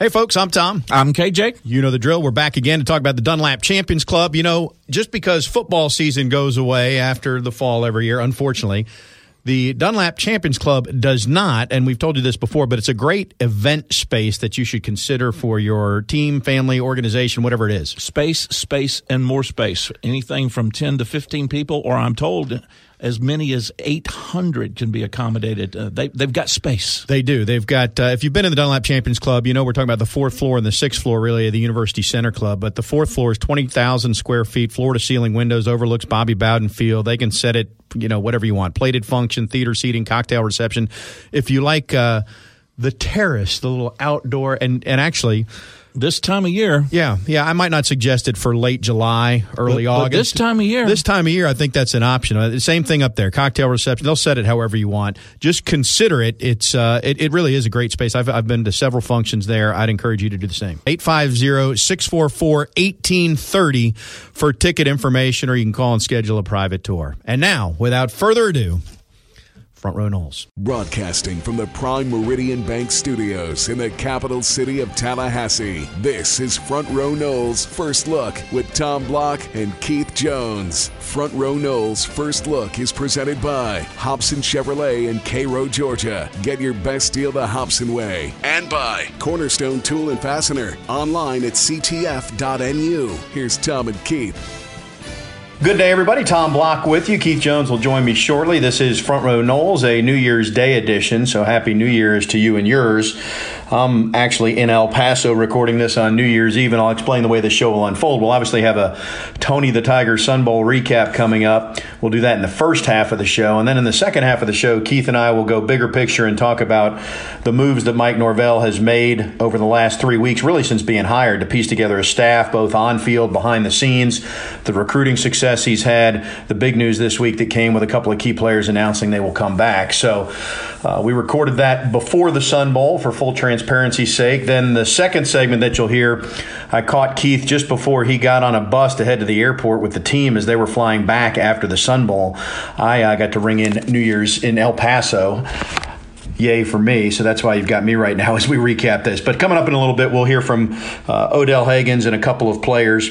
Hey, folks, I'm Tom. I'm KJ. You know the drill. We're back again to talk about the Dunlap Champions Club. You know, just because football season goes away after the fall every year, unfortunately, the Dunlap Champions Club does not, and we've told you this before, but it's a great event space that you should consider for your team, family, organization, whatever it is. Space, space, and more space. Anything from 10 to 15 people, or I'm told as many as 800 can be accommodated. Uh, they, they've got space. They do. They've got, uh, if you've been in the Dunlap Champions Club, you know we're talking about the fourth floor and the sixth floor, really, of the University Center Club. But the fourth floor is 20,000 square feet, floor to ceiling windows, overlooks Bobby Bowden Field. They can set it, you know, whatever you want plated function, theater seating, cocktail reception. If you like uh, the terrace, the little outdoor, and, and actually, this time of year. Yeah, yeah. I might not suggest it for late July, early but, August. But this time of year. This time of year, I think that's an option. Uh, the same thing up there. Cocktail reception. They'll set it however you want. Just consider it. It's uh, it, it really is a great space. I've, I've been to several functions there. I'd encourage you to do the same. 850-644-1830 for ticket information, or you can call and schedule a private tour. And now, without further ado, Front Row Noles. Broadcasting from the Prime Meridian Bank Studios in the capital city of Tallahassee, this is Front Row Noles First Look with Tom Block and Keith Jones. Front Row Noles First Look is presented by Hobson Chevrolet in Cairo, Georgia. Get your best deal the Hobson way. And by Cornerstone Tool and Fastener, online at ctf.nu. Here's Tom and Keith. Good day, everybody. Tom Block with you. Keith Jones will join me shortly. This is Front Row Noles, a New Year's Day edition. So happy New Year's to you and yours. I'm actually in El Paso recording this on New Year's Eve, and I'll explain the way the show will unfold. We'll obviously have a Tony the Tiger Sun Bowl recap coming up. We'll do that in the first half of the show. And then in the second half of the show, Keith and I will go bigger picture and talk about the moves that Mike Norvell has made over the last three weeks, really since being hired, to piece together a staff, both on field, behind the scenes, the recruiting success he's had, the big news this week that came with a couple of key players announcing they will come back. So uh, we recorded that before the Sun Bowl for full transparency's sake. Then the second segment that you'll hear, I caught Keith just before he got on a bus to head to the airport with the team as they were flying back after the Sun Bowl. I uh, got to ring in New Year's in El Paso yay for me. So that's why you've got me right now as we recap this. But coming up in a little bit, we'll hear from uh, Odell Haggins and a couple of players.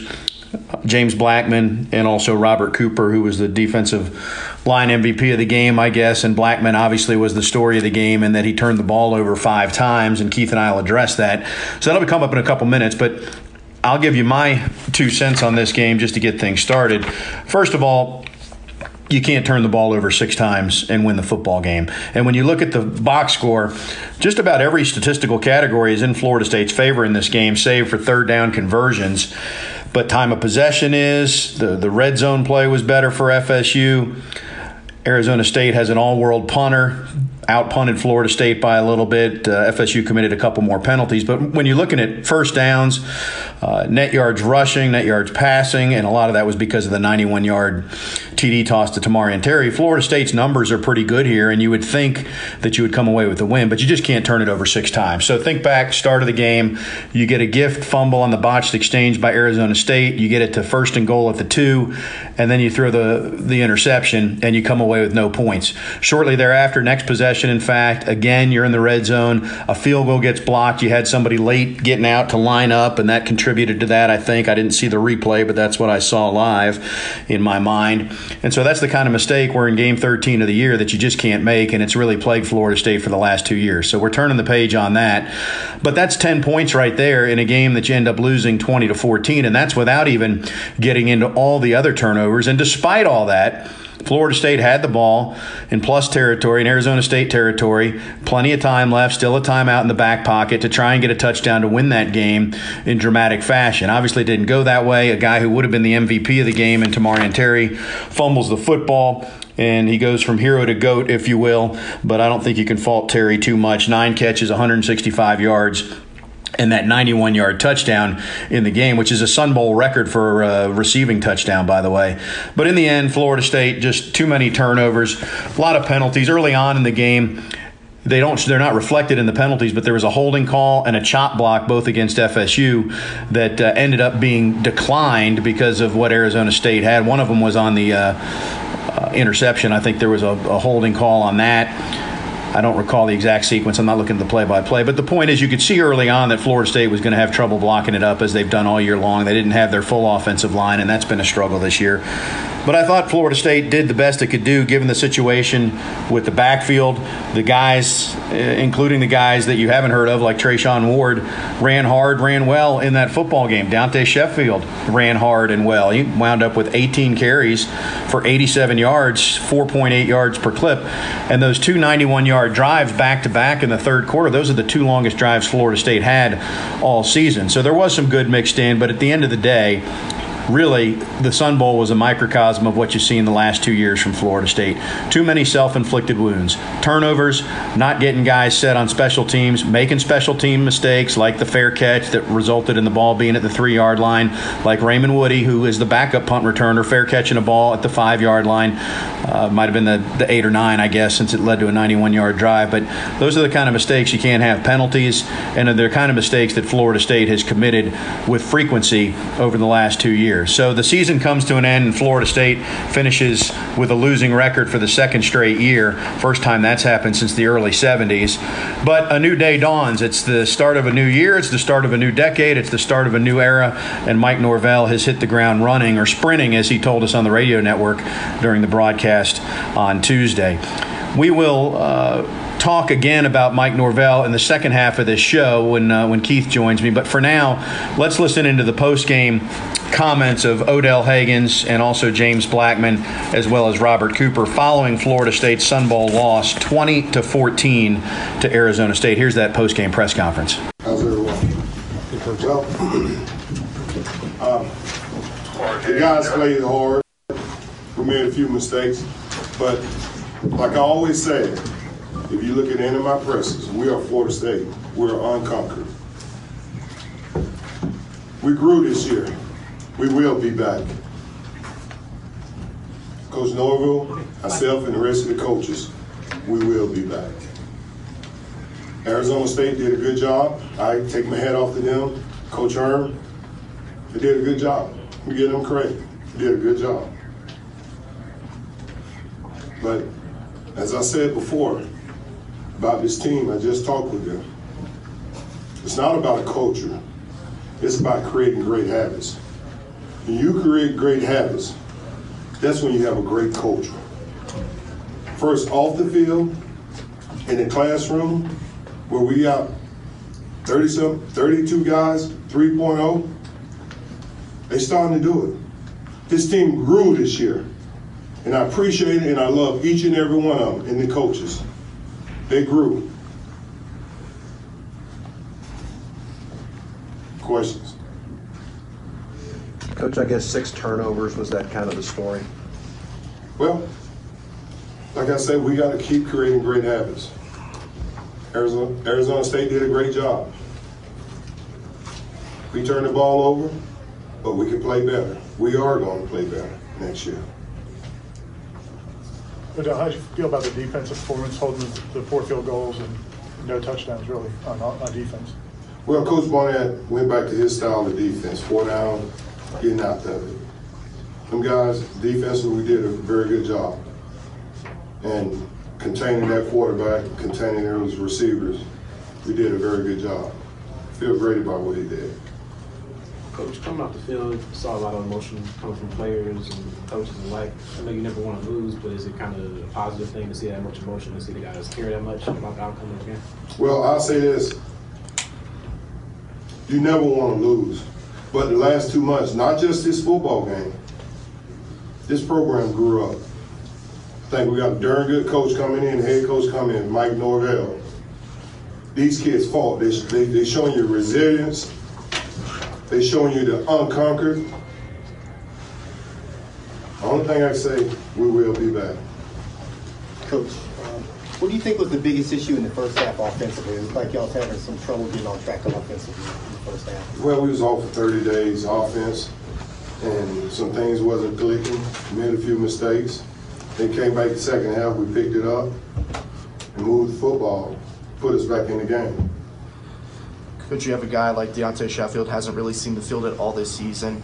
James Blackman and also Robert Cooper, who was the defensive line MVP of the game, I guess. And Blackman obviously was the story of the game and that he turned the ball over five times. And Keith and I will address that. So that'll come up in a couple minutes. But I'll give you my two cents on this game just to get things started. First of all, you can't turn the ball over six times and win the football game. And when you look at the box score, just about every statistical category is in Florida State's favor in this game, save for third down conversions. But time of possession is, the, the red zone play was better for FSU. Arizona State has an all world punter out punted Florida State by a little bit. Uh, FSU committed a couple more penalties. But when you're looking at first downs, uh, net yards rushing, net yards passing, and a lot of that was because of the 91 yard TD toss to Tamorrion Terry. Florida State's numbers are pretty good here, and you would think that you would come away with a win, but you just can't turn it over six times. So think back, start of the game, you get a gift fumble on the botched exchange by Arizona State, you get it to first and goal at the two, and then you throw the, the interception, and you come away with no points. Shortly thereafter, next possession, in fact, again, you're in the red zone, a field goal gets blocked, you had somebody late getting out to line up, and that contributed to that, I think. I didn't see the replay, but that's what I saw live in my mind. And so that's the kind of mistake we're in game 13 of the year that you just can't make, and it's really plagued Florida State for the last two years. So we're turning the page on that. But that's 10 points right there in a game that you end up losing 20 to 14, and that's without even getting into all the other turnovers. And despite all that, Florida State had the ball in plus territory, in Arizona State territory. Plenty of time left, still a timeout in the back pocket to try and get a touchdown to win that game in dramatic fashion. Obviously, it didn't go that way. A guy who would have been the MVP of the game in Tamorrion Terry fumbles the football and he goes from hero to goat, if you will. But I don't think you can fault Terry too much. Nine catches, 165 yards and that 91 yard touchdown in the game, which is a Sun Bowl record for uh, receiving touchdown, by the way. But in the end, Florida State just too many turnovers, a lot of penalties early on in the game. They don't. They're not reflected in the penalties, but there was a holding call and a chop block both against FSU that uh, ended up being declined because of what Arizona State had. One of them was on the uh, uh interception. I think there was a, a holding call on that I don't recall the exact sequence. I'm not looking at the play by play. But the point is, you could see early on that Florida State was going to have trouble blocking it up as they've done all year long. They didn't have their full offensive line, and that's been a struggle this year. But I thought Florida State did the best it could do given the situation with the backfield. The guys, uh, including the guys that you haven't heard of, like Treshaun Ward, ran hard, ran well in that football game. Dante Sheffield ran hard and well. He wound up with 18 carries for 87 yards, 4.8 yards per clip. And those two 91 yard drives back to back in the third quarter, those are the two longest drives Florida State had all season. So there was some good mixed in, but at the end of the day, really, the Sun Bowl was a microcosm of what you see in the last two years from Florida State. Too many self inflicted wounds. Turnovers, not getting guys set on special teams, making special team mistakes like the fair catch that resulted in the ball being at the three yard line, like Raymond Woodie, who is the backup punt returner, fair catching a ball at the five yard line. Uh, might have been the, the eight or nine, I guess, since it led to a 91 yard drive. But those are the kind of mistakes you can't have penalties, and they're the kind of mistakes that Florida State has committed with frequency over the last two years So the season comes to an end, and Florida State finishes with a losing record for the second straight year. First time that's happened since the early 70s. But a new day dawns. It's the start of a new year, it's the start of a new decade, it's the start of a new era, and Mike Norvell has hit the ground running or sprinting, as he told us on the radio network during the broadcast on Tuesday. We will. Uh, talk again about Mike Norvell in the second half of this show when uh, when Keith joins me. But for now, let's listen into the post game comments of Odell Haggins and also James Blackman, as well as Robert Cooper, following Florida State's Sun Bowl loss, 20 to 14 to Arizona State. Here's that post game press conference. How's everyone? Well, um, the guys played hard. We made a few mistakes, but like I always say, if you look at any of my presses, we are Florida State. We're unconquered. We grew this year. We will be back. Coach Norvell, myself, and the rest of the coaches, we will be back. Arizona State did a good job. I take my hat off to them. Coach Herm, they did a good job. We give them credit. They did a good job. But as I said before, about this team. I just talked with them. It's not about a culture. It's about creating great habits. When you create great habits, that's when you have a great culture. First, off the field, in the classroom, where we got 30 some, 32 guys, 3.0, they starting to do it. This team grew this year. And I appreciate it and I love each and every one of them and the coaches. They grew. Questions? Coach, I guess six turnovers was that kind of the story. Well, like I said, we got to keep creating great habits. Arizona, Arizona State did a great job. We turned the ball over, but we can play better. We are going to play better next year. But uh, how do you feel about the defensive performance, holding the four field goals and no touchdowns really on, on defense? Well, Coach Barnett went back to his style of defense, four down, getting out of it. Them guys, defensively, we did a very good job. And containing that quarterback, containing those receivers, we did a very good job. Feel great about what he did. Coach, coming off the field, saw a lot of emotion coming from players and coaches alike. I know you never want to lose, but is it kind of a positive thing to see that much emotion, to see the guys care that much about the outcome of the game? Well, I'll say this. You never want to lose. But the last two months, not just this football game, this program grew up. I think we got a darn good coach coming in, head coach coming in, Mike Norvell. These kids fought. They, they, they showing you resilience they showing you the unconquered. The only thing I say, we will be back. Coach, um, what do you think was the biggest issue in the first half offensively? It looked like y'all was having some trouble getting on track offensively in the first half. Well, we was off for 30 days offense, and some things wasn't clicking. Made a few mistakes. Then came back the second half. We picked it up and moved the football, put us back in the game. Could you have a guy like Deontay Sheffield hasn't really seen the field at all this season?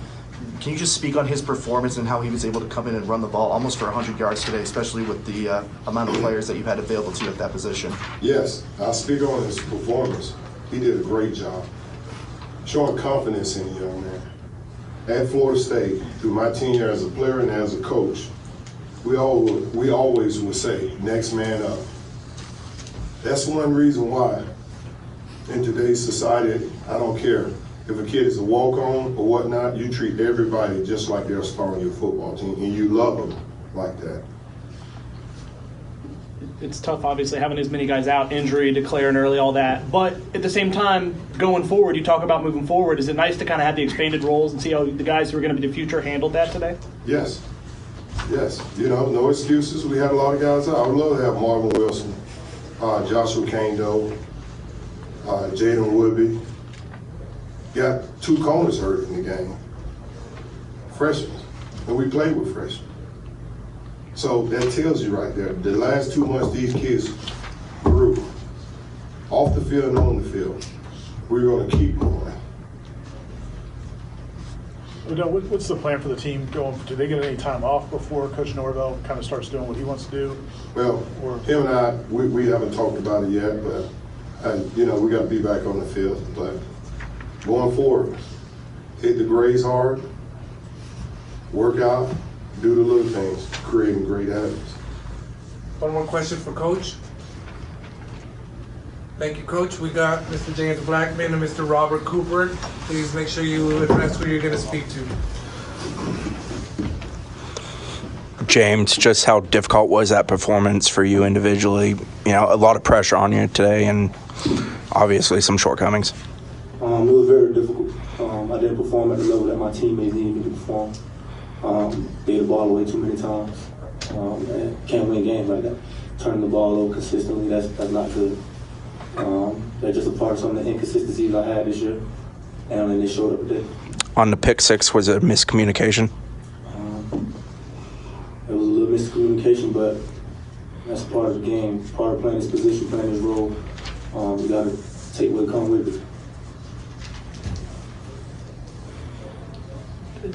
can you just speak on his performance and how he was able to come in and run the ball almost for 100 yards today, especially with the uh, amount of players that you had available to you at that position? Yes, I'll speak on his performance. He did a great job, showing confidence in the young man. At Florida State, through my tenure as a player and as a coach, we all we always would say, "Next man up." That's one reason why, in today's society, I don't care if a kid is a walk-on or whatnot. You treat everybody just like they're a star on your football team, and you love them like that. it's tough, obviously, having as many guys out, injury, declaring early, all that. But at the same time, going forward, you talk about moving forward. Is it nice to kind of have the expanded roles and see how the guys who are going to be the future handled that today? Yes. Yes. You know, no excuses. We had a lot of guys out. I would love to have Marvin Wilson, uh, Joshua Kaindoh, uh, Jaiden Woodbey. Got two corners hurt in the game. Freshmen. And we played with freshmen. So that tells you right there, the last two months these kids grew. Off the field and on the field. We're going to keep going. What's the plan for the team going, do they get any time off before Coach Norvell kind of starts doing what he wants to do? Well, him and I, we, we haven't talked about it yet, but, and, you know, we gotta be back on the field, but going forward, hit the grays hard, work out, do the little things, creating great habits. One more question for Coach. Thank you, Coach. We got Mr. James Blackman and Mr. Robert Cooper. Please make sure you address who you're going to speak to. James, just how difficult was that performance for you individually? You know, a lot of pressure on you today, and obviously some shortcomings. Um, it was very difficult. Um, I didn't perform at the level that my teammates needed me to perform. Um, gave the ball away too many times. Um, and can't win games like that. Turning the ball over consistently, that's, that's not good. Um, that's just a part of some of the inconsistencies I had this year. And then they showed up today. On the pick six, was it a miscommunication? Um, it was a little miscommunication, but that's part of the game. Part of playing this position, playing this role. Um, you got to take what comes with it.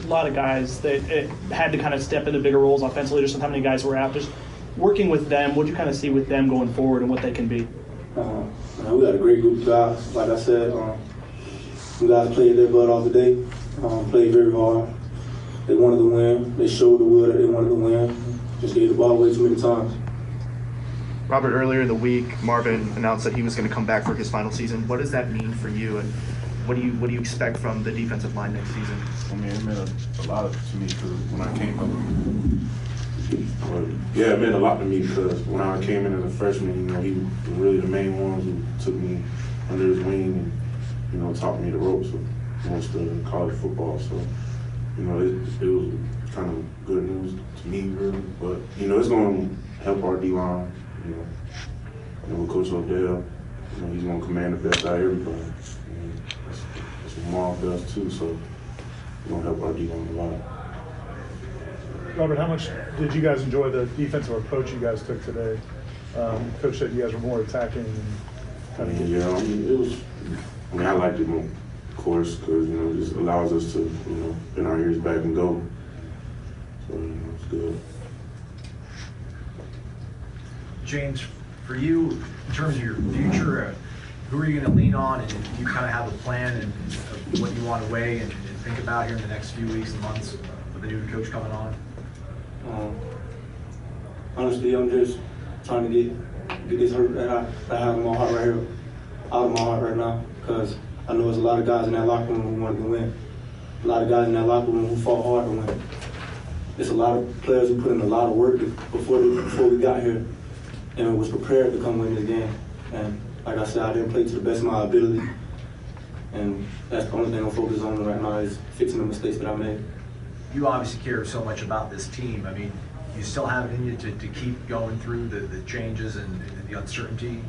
A lot of guys that had to kind of step into bigger roles offensively, just how many guys were out. Just working with them, what do you kind of see with them going forward and what they can be? Uh, we got a great group of guys. Like I said, um, some guys played their butt off today. Um, played very hard. They wanted to win. They showed the will that they wanted to win. Just gave the ball away too many times. Robert, earlier in the week, Marvin announced that he was going to come back for his final season. What does that mean for you, and what do you what do you expect from the defensive line next season? I mean, it meant a, a lot to me because when I came up, yeah, it meant a lot to me because when I came in as a freshman, you know, he was really the main ones who took me under his wing and, you know, taught me the ropes of most of college football. So, you know, it, it was kind of good news to me, really. But, you know, it's going to help our D-line, you know. You know, Coach Odell, you know, he's going to command the best out of everybody. And that's, that's what Marv does, too. So, it's going to help our D-line a lot. Robert, how much did you guys enjoy the defensive approach you guys took today? Um, Coach said you guys were more attacking and kind of. Yeah, I mean, it was. I mean, I liked it more, of course, because you know it just allows us to you know bend our ears back and go. So you know, it's good. James, for you, in terms of your future, uh, who are you going to lean on, and do you kind of have a plan and of what you want to weigh and, and think about here in the next few weeks and months with the new coach coming on? Um, honestly, I'm just trying to get get this hurt that I, I have in my heart right here out of my heart right now because I know there's a lot of guys in that locker room who want to win. A lot of guys in that locker room who fought hard to win. There's a lot of players who put in a lot of work before before we got here and was prepared to come win this game. And like I said, I didn't play to the best of my ability. And that's the only thing I'm focused on right now is fixing the mistakes that I made. You obviously care so much about this team. I mean, you still have it in you to, to keep going through the, the changes and, and the uncertainty.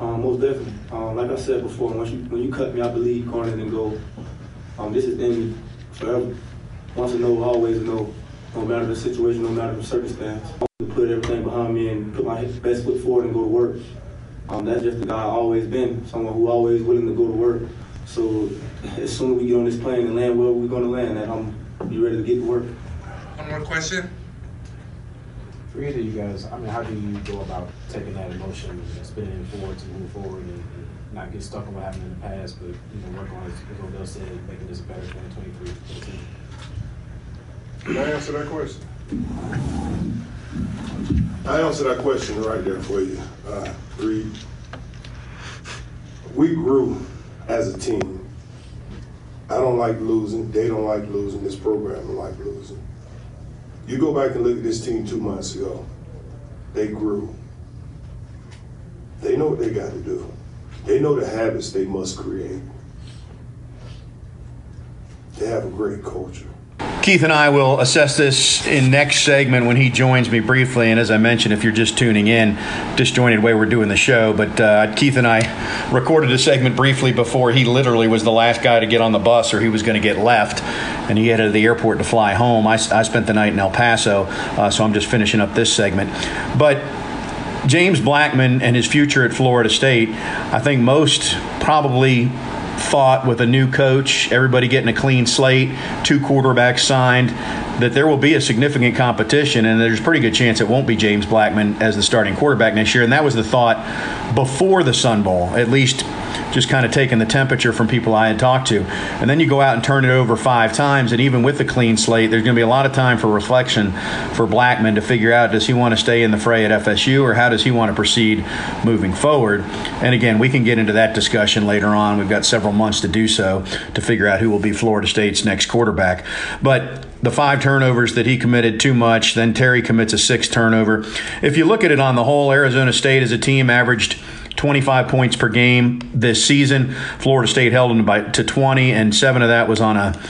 Um, most definitely. Um, like I said before, once you when you cut me, I believe corner and go. Um, this is in me forever. Once a Nole, always a Nole. No matter the situation, no matter the circumstance. To put everything behind me and put my best foot forward and go to work. Um, that's just the guy I've always been. Someone who always willing to go to work. So as soon as we get on this plane and land where we're going to land, at, I'm you ready to get to work? One more question. For either of you guys, I mean, how do you go about taking that emotion and spinning it forward to move forward and not get stuck on what happened in the past, but you know, work on, as Odell said, making this a better 2023 for the? Can I answer that question? I answer that question right there for you, uh, Reed. We grew as a team. I don't like losing. They don't like losing. This program don't like losing. You go back and look at this team two months ago. They grew. They know what they got to do. They know the habits they must create. They have a great culture. Keith and I will assess this in next segment when he joins me briefly. And as I mentioned, if you're just tuning in, disjointed way we're doing the show. But uh, Keith and I recorded a segment briefly before he literally was the last guy to get on the bus or he was going to get left. And he headed to the airport to fly home. I, I spent the night in El Paso, uh, so I'm just finishing up this segment. But James Blackman and his future at Florida State, I think most probably thought with a new coach, everybody getting a clean slate, two quarterbacks signed, that there will be a significant competition, and there's a pretty good chance it won't be James Blackman as the starting quarterback next year. And that was the thought before the Sun Bowl, at least just kind of taking the temperature from people I had talked to. And then you go out and turn it over five times, and even with the clean slate, there's going to be a lot of time for reflection for Blackman to figure out does he want to stay in the fray at FSU or how does he want to proceed moving forward. And again, we can get into that discussion later on. We've got several months to do so to figure out who will be Florida State's next quarterback. But the five turnovers that he committed too much. Then Terry commits a sixth turnover. If you look at it on the whole, Arizona State as a team averaged 25 points per game this season. Florida State held them by, to 20, and seven of that was on a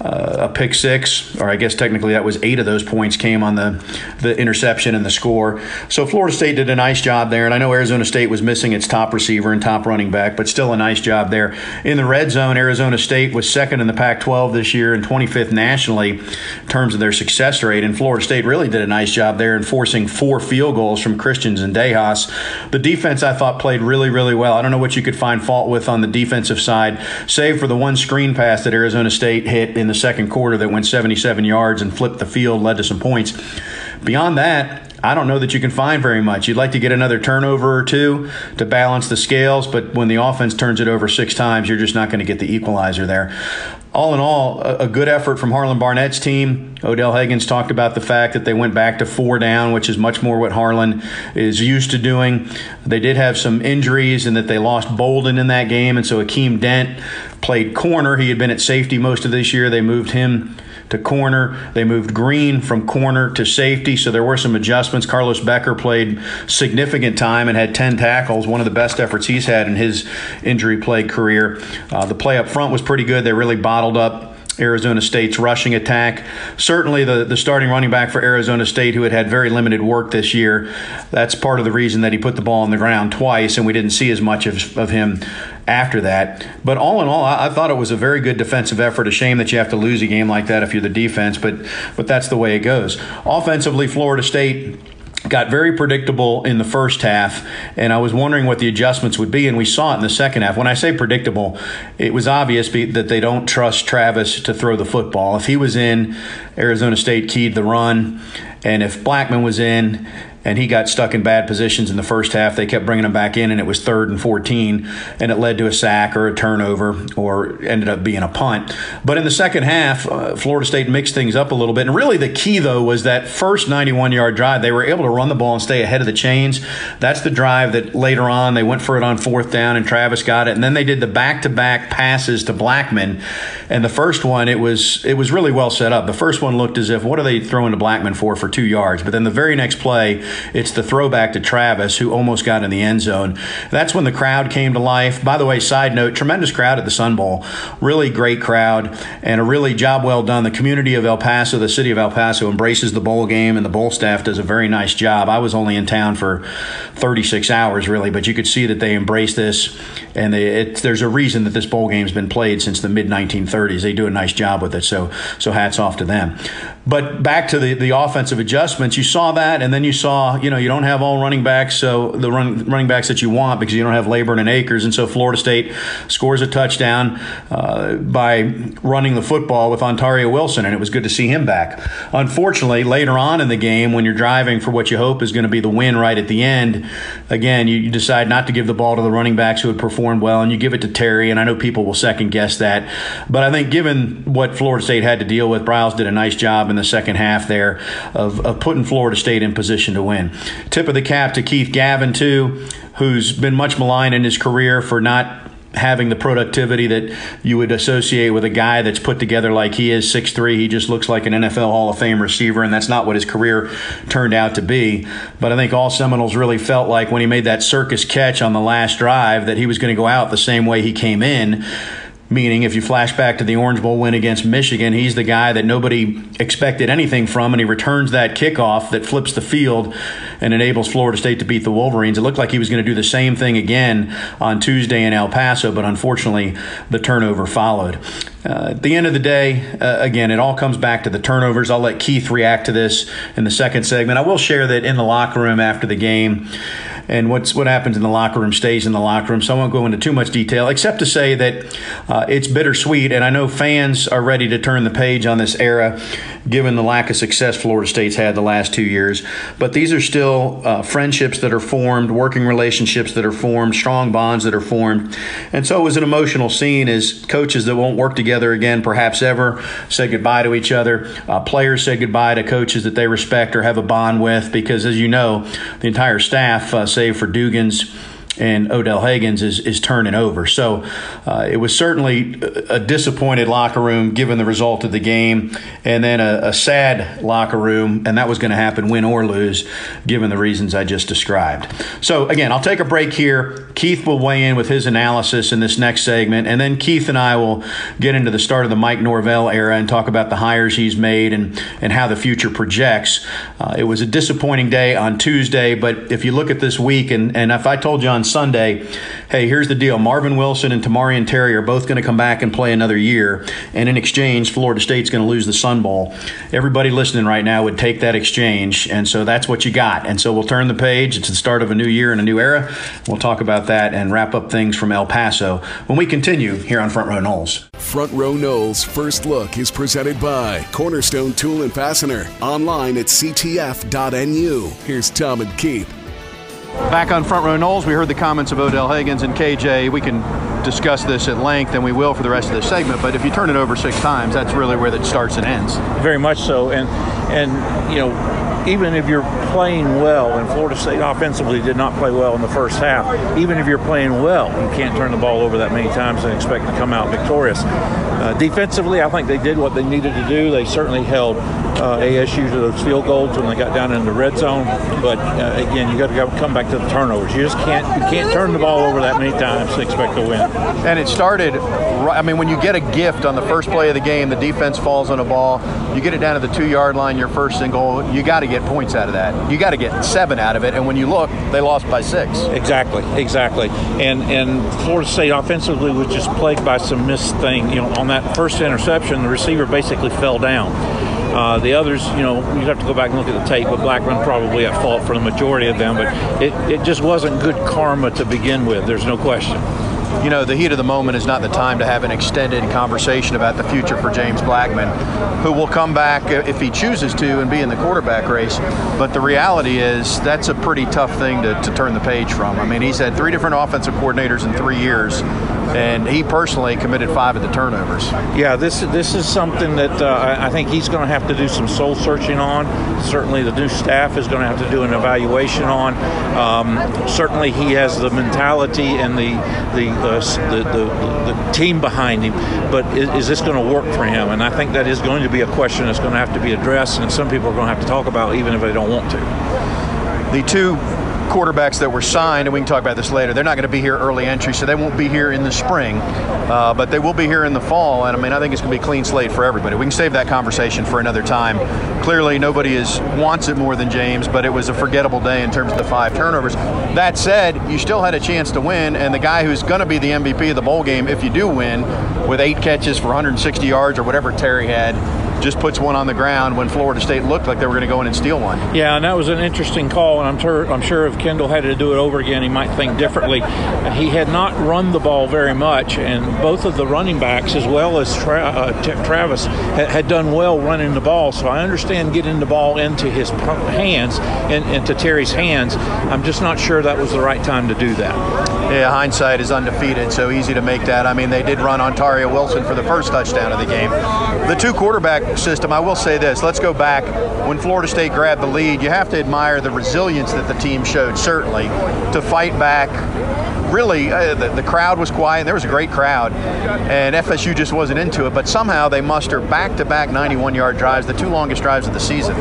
uh, a pick six, or I guess technically that was eight of those points came on the the interception and the score. So Florida State did a nice job there, and I know Arizona State was missing its top receiver and top running back, but still a nice job there in the red zone. Arizona State was second in the Pac-12 this year and 25th nationally in terms of their success rate, and Florida State really did a nice job there in forcing four field goals from Christian Zendejas. The defense I thought played really really well. I don't know what you could find fault with on the defensive side, save for the one screen pass that Arizona State hit in in the second quarter that went 77 yards and flipped the field, led to some points. Beyond that, I don't know that you can find very much. You'd like to get another turnover or two to balance the scales, but when the offense turns it over six times, you're just not going to get the equalizer there. All in all, a good effort from Harlon Barnett's team. Odell Haggins talked about the fact that they went back to four down, which is much more what Harlon is used to doing. They did have some injuries and that they lost Bolden in that game, and so Akeem Dent played corner. He had been at safety most of this year. They moved him to corner. They moved Green from corner to safety, so there were some adjustments. Carlos Becker played significant time and had 10 tackles, one of the best efforts he's had in his injury plagued career. Uh, the play up front was pretty good. They really bottled up Arizona State's rushing attack. Certainly, the, the starting running back for Arizona State, who had had very limited work this year, that's part of the reason that he put the ball on the ground twice, and we didn't see as much of, of him after that. But all in all, I, I, thought it was a very good defensive effort. A shame that you have to lose a game like that if you're the defense, but but that's the way it goes. Offensively, Florida State got very predictable in the first half, and I was wondering what the adjustments would be, and we saw it in the second half. When I say predictable, it was obvious that they don't trust Travis to throw the football. If he was in, Arizona State keyed the run, and if Blackman was in, and he got stuck in bad positions in the first half. They kept bringing him back in, and it was third and 14, and it led to a sack or a turnover or ended up being a punt. But in the second half, uh, Florida State mixed things up a little bit. And really, the key, though, was that first 91 yard drive. They were able to run the ball and stay ahead of the chains. That's the drive that later on they went for it on fourth down, and Travis got it. And then they did the back to back passes to Blackman. And the first one, it was it was really well set up. The first one looked as if what are they throwing to Blackman for for two yards? But then the very next play, it's the throwback to Travis, who almost got in the end zone. That's when the crowd came to life. By the way, side note, tremendous crowd at the Sun Bowl. Really great crowd and a really job well done. The community of El Paso, the city of El Paso, embraces the bowl game, and the bowl staff does a very nice job. I was only in town for 36 hours, really, but you could see that they embrace this, and they, it, there's a reason that this bowl game's been played since the mid 1930s. They do a nice job with it, so so hats off to them. But back to the, the offensive adjustments, you saw that, and then you saw, you know, you don't have all running backs, so the run, running backs that you want because you don't have Laborn and Akers. and so Florida State scores a touchdown uh, by running the football with Ontaria Wilson, and it was good to see him back. Unfortunately, later on in the game, when you're driving for what you hope is going to be the win right at the end, again, you, you decide not to give the ball to the running backs who had performed well, and you give it to Terry, and I know people will second guess that, but I think given what Florida State had to deal with, Briles did a nice job in the second half there of, of putting Florida State in position to win. Tip of the cap to Keith Gavin, too, who's been much maligned in his career for not having the productivity that you would associate with a guy that's put together like he is 6'3 he just looks like an NFL Hall of Fame receiver and that's not what his career turned out to be. But I think all Seminoles really felt like when he made that circus catch on the last drive that he was going to go out the same way he came in Meaning, if you flash back to the Orange Bowl win against Michigan, he's the guy that nobody expected anything from, and he returns that kickoff that flips the field and enables Florida State to beat the Wolverines. It looked like he was going to do the same thing again on Tuesday in El Paso, but unfortunately, the turnover followed. Uh, at the end of the day, uh, again, it all comes back to the turnovers. I'll let Keith react to this in the second segment. I will share that in the locker room after the game and what's what happens in the locker room stays in the locker room. So I won't go into too much detail, except to say that uh, it's bittersweet, and I know fans are ready to turn the page on this era, given the lack of success Florida State's had the last two years. But these are still uh, friendships that are formed, working relationships that are formed, strong bonds that are formed, and so it was an emotional scene as coaches that won't work together again, perhaps ever, say goodbye to each other. Uh, players say goodbye to coaches that they respect or have a bond with, because as you know, the entire staff uh, save for Dugans and Odell Haggins is, is turning over. So uh, it was certainly a disappointed locker room given the result of the game, and then a, a sad locker room, and that was going to happen win or lose given the reasons I just described. So again, I'll take a break here. Keith will weigh in with his analysis in this next segment, and then Keith and I will get into the start of the Mike Norvell era and talk about the hires he's made and, and how the future projects. Uh, it was a disappointing day on Tuesday, but if you look at this week, and, and if I told you on Sunday, hey, here's the deal Marvin Wilson and Tamorrion Terry are both going to come back and play another year, and in exchange, Florida State's going to lose the Sun Bowl. Everybody listening right now would take that exchange, and so that's what you got. And so we'll turn the page. It's the start of a new year and a new era. We'll talk about that and wrap up things from El Paso when we continue here on Front Row Noles. Front Row Noles First Look is presented by Cornerstone Tool and Fastener. Online at ctf.nu. Here's Tom and Keith. Back on Front Row Noles, we heard the comments of Odell Haggins and KJ. We can discuss this at length, and we will for the rest of the segment. But if you turn it over six times, that's really where it starts and ends. Very much so, and and you know, even if you're playing well, and Florida State offensively did not play well in the first half. Even if you're playing well, you can't turn the ball over that many times and expect to come out victorious. Uh, defensively, I think they did what they needed to do. They certainly held uh, ASU to those field goals when they got down in the red zone. But uh, again, you got to come back to the turnovers. You just can't you can't turn the ball over that many times to expect to win. And it started. I mean, when you get a gift on the first play of the game, the defense falls on a ball. You get it down to the two yard line, your first single. You got to get points out of that. You got to get seven out of it. And when you look, they lost by six. Exactly, exactly. And and Florida State offensively was just plagued by some missed thing. You know, on that first interception, the receiver basically fell down. Uh, the others, you know, you'd have to go back and look at the tape, but Blackman probably at fault for the majority of them. But it, it just wasn't good karma to begin with. There's no question you know, the heat of the moment is not the time to have an extended conversation about the future for James Blackman, who will come back if he chooses to and be in the quarterback race. But the reality is that's a pretty tough thing to, to turn the page from. I mean, he's had three different offensive coordinators in three years, and he personally committed five of the turnovers. Yeah, this this is something that uh, I think he's going to have to do some soul searching on. Certainly, the new staff is going to have to do an evaluation on. Um, certainly, he has the mentality and the the uh, the, the, the, team behind him, but is, is this going to work for him? And I think that is going to be a question that's going to have to be addressed, and some people are going to have to talk about, even if they don't want to. The two quarterbacks that were signed, and we can talk about this later, they're not going to be here early entry, so they won't be here in the spring, uh, but they will be here in the fall. And I mean, I think it's going to be a clean slate for everybody. We can save that conversation for another time. Clearly, nobody is wants it more than James, but it was a forgettable day in terms of the five turnovers. That said, you still had a chance to win, and the guy who's going to be the MVP of the bowl game, if you do win, with eight catches for 160 yards or whatever Terry had, just puts one on the ground when Florida State looked like they were going to go in and steal one. Yeah, and that was an interesting call, and I'm sure, I'm sure if Kendal had to do it over again, he might think differently. He had not run the ball very much, and both of the running backs, as well as Tra- uh, T- Travis, had, had, done well running the ball. So I understand getting the ball into his hands and into Terry's hands. I'm just not sure that was the right time to do that. Yeah, hindsight is undefeated, so easy to make that. I mean, they did run Ontaria Wilson for the first touchdown of the game. The two quarterback system, I will say this. Let's go back. When Florida State grabbed the lead, you have to admire the resilience that the team showed, certainly, to fight back really uh, the, the, crowd was quiet. There was a great crowd, and FSU just wasn't into it. But somehow they muster back-to-back 91-yard drives, the two longest drives of the season.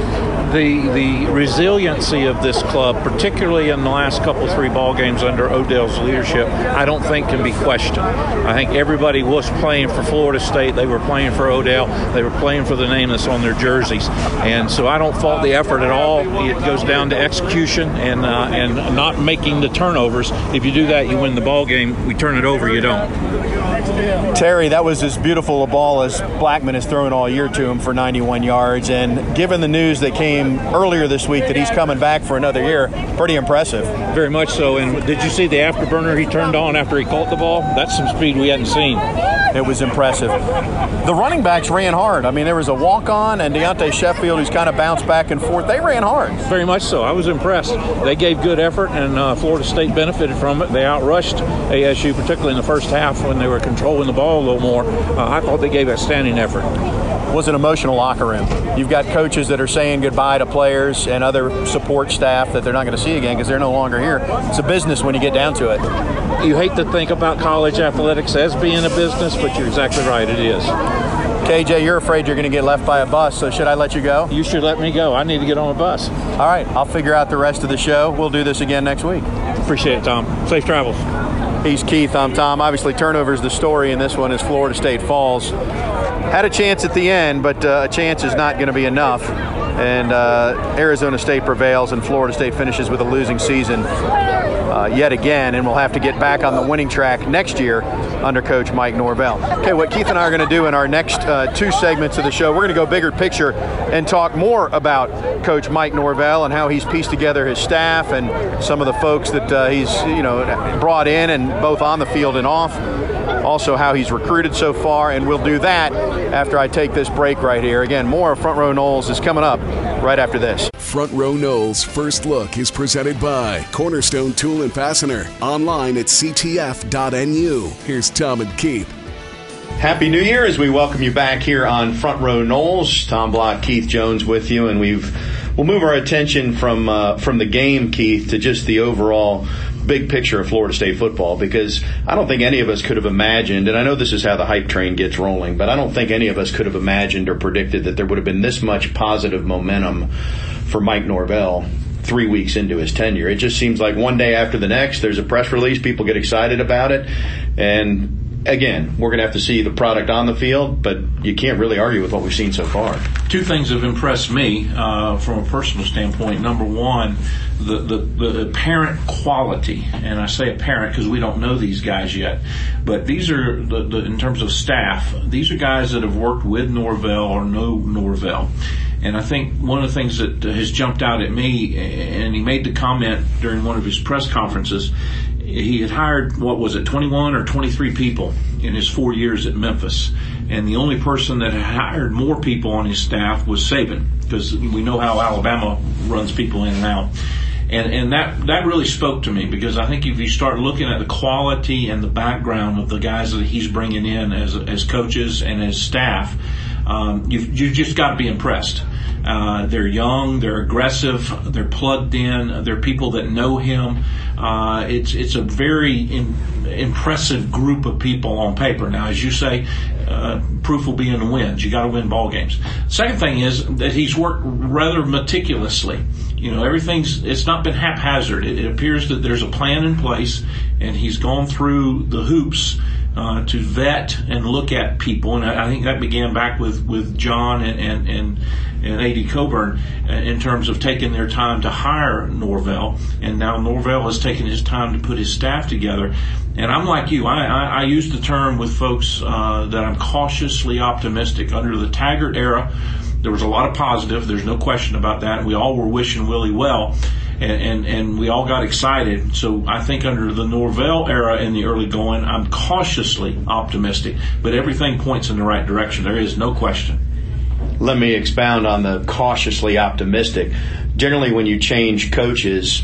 The the resiliency of this club, particularly in the last couple three ball games under Odell's leadership, I don't think can be questioned. I think everybody was playing for Florida State. They were playing for Odell. They were playing for the name that's on their jerseys, and so I don't fault the effort at all. It goes down to execution and uh, and not making the turnovers. If you do that, you win the ball game. We turn it over, you don't. Terry, that was as beautiful a ball as Blackman has thrown all year to him for 91 yards. And given the news that came earlier this week that he's coming back for another year, pretty impressive. Very much so. And did you see the afterburner he turned on after he caught the ball? That's some speed we hadn't seen. It was impressive. The running backs ran hard. I mean, there was a walk on, and Deontay Sheffield, who's kind of bounced back and forth. They ran hard. Very much so. I was impressed. They gave good effort, and uh, Florida State benefited from it. They outrushed ASU, particularly in the first half when they were controlling the ball a little more. Uh, I thought they gave a standing effort. Was an emotional locker room. You've got coaches that are saying goodbye to players and other support staff that they're not going to see again because they're no longer here. It's a business when you get down to it. You hate to think about college athletics as being a business, but you're exactly right. It is. KJ, you're afraid you're going to get left by a bus, so should I let you go? You should let me go. I need to get on a bus. All right, I'll figure out the rest of the show. We'll do this again next week. Appreciate it, Tom. Safe travels. He's Keith. I'm Tom. Obviously, turnovers the story, and this one is Florida State Falls. Had a chance at the end, but uh, a chance is not going to be enough. And uh, Arizona State prevails, and Florida State finishes with a losing season uh, yet again, and we'll have to get back on the winning track next year under Coach Mike Norvell. Okay, what Keith and I are going to do in our next uh, two segments of the show, we're going to go bigger picture and talk more about Coach Mike Norvell and how he's pieced together his staff and some of the folks that uh, he's you know brought in and both on the field and off. Also, how he's recruited so far, and we'll do that after I take this break right here. Again, more of Front Row Noles is coming up right after this. Front Row Noles First Look is presented by Cornerstone Tool and Fastener. Online at ctf.nu. Here's Tom and Keith. Happy New Year as we welcome you back here on Front Row Noles. Tom Block, Keith Jones with you, and we've we'll move our attention from uh, from the game, Keith, to just the overall big picture of Florida State football because I don't think any of us could have imagined, and I know this is how the hype train gets rolling, but I don't think any of us could have imagined or predicted that there would have been this much positive momentum for Mike Norvell three weeks into his tenure. It just seems like one day after the next, there's a press release, people get excited about it, and again, we're going to have to see the product on the field, but you can't really argue with what we've seen so far. Two things have impressed me uh, from a personal standpoint. Number one, the, the, the apparent quality, and I say apparent because we don't know these guys yet, but these are, the, the, in terms of staff, these are guys that have worked with Norvell or know Norvell. And I think one of the things that has jumped out at me, and he made the comment during one of his press conferences, he had hired what was it 21 or 23 people in his four years at Memphis. And the only person that hired more people on his staff was Saban because we know how Alabama runs people in and out. And and that that really spoke to me because I think if you start looking at the quality and the background of the guys that he's bringing in as as coaches and as staff um, you've, you've just got to be impressed. Uh, they're young, they're aggressive, they're plugged in, they're people that know him. Uh, it's it's a very in, impressive group of people on paper. Now, as you say, uh, proof will be in the wins. You got to win ball games. Second thing is that he's worked rather meticulously You know, everything's it's not been haphazard. It, it appears that there's a plan in place, and he's gone through the hoops uh, to vet and look at people. And I, I, think that began back with, with John and, and, and, and A.D. Coburn uh, in terms of taking their time to hire Norvell. And now Norvell has taken his time to put his staff together. And I'm like you. I, I, I use the term with folks uh, that I'm cautiously optimistic. Under the Taggart era, there was a lot of positive. There's no question about that. We all were wishing Willie well and, and, and we all got excited. So I think under the Norvell era in the early going, I'm cautiously optimistic, but everything points in the right direction. There is no question. Let me expound on the cautiously optimistic. Generally, when you change coaches,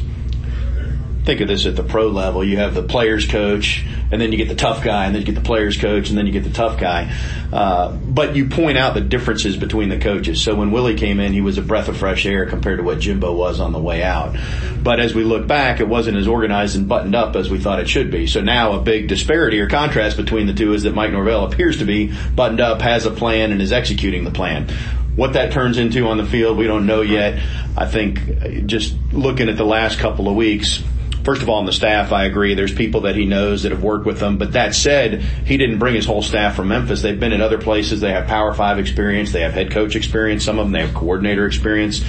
think of this at the pro level. You have the players coach, and then you get the tough guy, and then you get the players coach, and then you get the tough guy. Uh, but you point out the differences between the coaches. So when Willie came in, he was a breath of fresh air compared to what Jimbo was on the way out. But as we look back, it wasn't as organized and buttoned up as we thought it should be. So now a big disparity or contrast between the two is that Mike Norvell appears to be buttoned up, has a plan, and is executing the plan. What that turns into on the field, we don't know yet. I think just looking at the last couple of weeks, first of all, on the staff, I agree. There's people that he knows that have worked with him. But that said, he didn't bring his whole staff from Memphis. They've been in other places. They have Power Five experience. They have head coach experience. Some of them they have coordinator experience.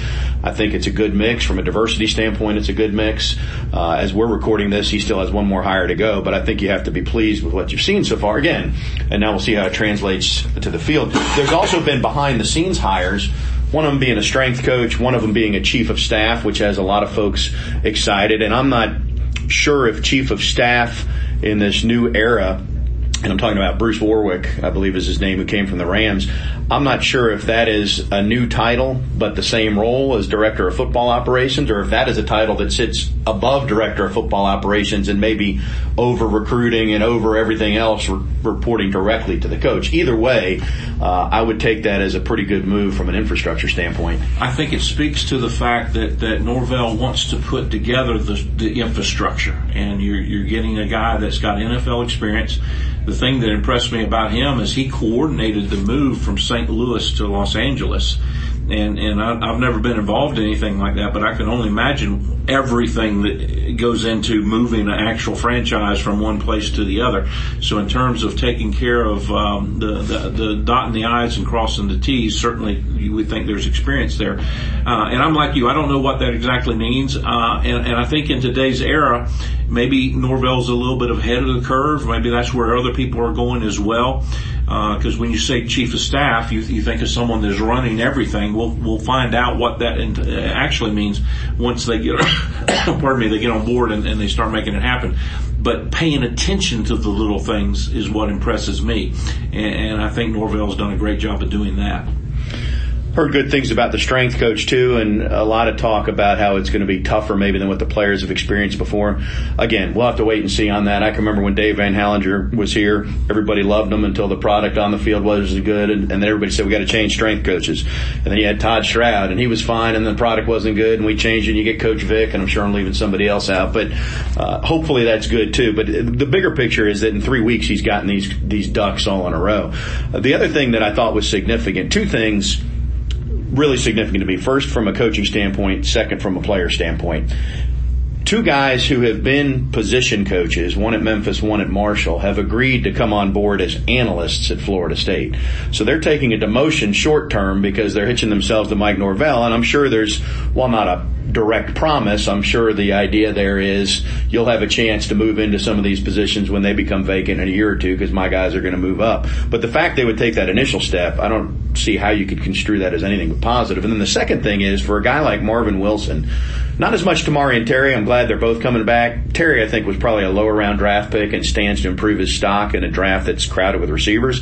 I think it's a good mix from a diversity standpoint. It's a good mix. Uh, as we're recording this, he still has one more hire to go. But I think you have to be pleased with what you've seen so far. Again, and now we'll see how it translates to the field. There's also been behind the scenes hires one of them being a strength coach, one of them being a chief of staff, which has a lot of folks excited. And I'm not sure if chief of staff in this new era and I'm talking about Bruce Warwick, I believe is his name, who came from the Rams. I'm not sure if that is a new title, but the same role as director of football operations, or if that is a title that sits above director of football operations and maybe over recruiting and over everything else, re- reporting directly to the coach. Either way, uh, I would take that as a pretty good move from an infrastructure standpoint. I think it speaks to the fact that, that Norvell wants to put together the, the infrastructure, and you're, you're getting a guy that's got NFL experience the thing that impressed me about him is he coordinated the move from St. Louis to Los Angeles and and I, have never been involved in anything like that, but I can only imagine everything that goes into moving an actual franchise from one place to the other. So in terms of taking care of um, the, the, the dotting the i's and crossing the t's, certainly you would think there's experience there. Uh, and I'm like you, I don't know what that exactly means, uh, and, and I think in today's era, maybe Norvell's a little bit ahead of the curve. Maybe that's where other people are going as well because uh, when you say chief of staff, you, you think of someone that's running everything. We'll we'll find out what that actually means once they get pardon me they get on board and, and they start making it happen. But paying attention to the little things is what impresses me, and, and I think Norvell's done a great job of doing that heard good things about the strength coach too, and a lot of talk about how it's going to be tougher maybe than what the players have experienced before. Again, we'll have to wait and see on that. I can remember when Dave Van Halanger was here, everybody loved him until the product on the field wasn't good, and, and then everybody said we got to change strength coaches. And then you had Todd Stroud, and he was fine, and the product wasn't good, and we changed. And you get Coach Vic, and I'm sure I'm leaving somebody else out, but uh, hopefully that's good too. But the bigger picture is that in three weeks he's gotten these these ducks all in a row. The other thing that I thought was significant, two things really significant to me. First, from a coaching standpoint. Second, from a player standpoint. Two guys who have been position coaches, one at Memphis, one at Marshall, have agreed to come on board as analysts at Florida State. So they're taking a demotion short term because they're hitching themselves to Mike Norvell. And I'm sure there's, well, not a direct promise. I'm sure the idea there is you'll have a chance to move into some of these positions when they become vacant in a year or two because my guys are going to move up. But the fact they would take that initial step, I don't see how you could construe that as anything but positive. And then the second thing is for a guy like Marvin Wilson, not as much Tamorrion Terry. I'm glad they're both coming back. Terry, I think, was probably a lower round draft pick and stands to improve his stock in a draft that's crowded with receivers.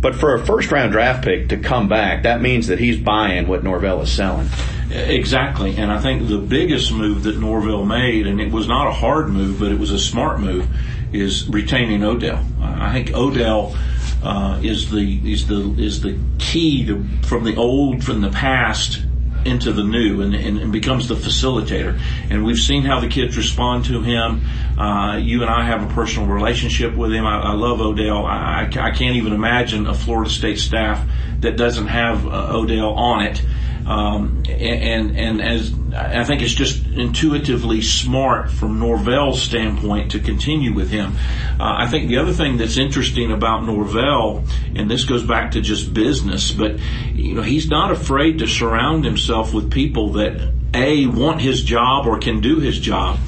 But for a first round draft pick to come back, that means that he's buying what Norvell is selling. Exactly. And I think the biggest move that Norvell made, and it was not a hard move, but it was a smart move, is retaining Odell. I think Odell uh, is the is the is the key to from the old from the past into the new and, and, and, becomes the facilitator. And we've seen how the kids respond to him. Uh, you and I have a personal relationship with him. I, I love Odell. I, I, can't even imagine a Florida State staff that doesn't have uh, Odell on it. Um, and and as I think it's just intuitively smart from Norvell's standpoint to continue with him. Uh, I think the other thing that's interesting about Norvell, and this goes back to just business, but you know he's not afraid to surround himself with people that a want his job or can do his job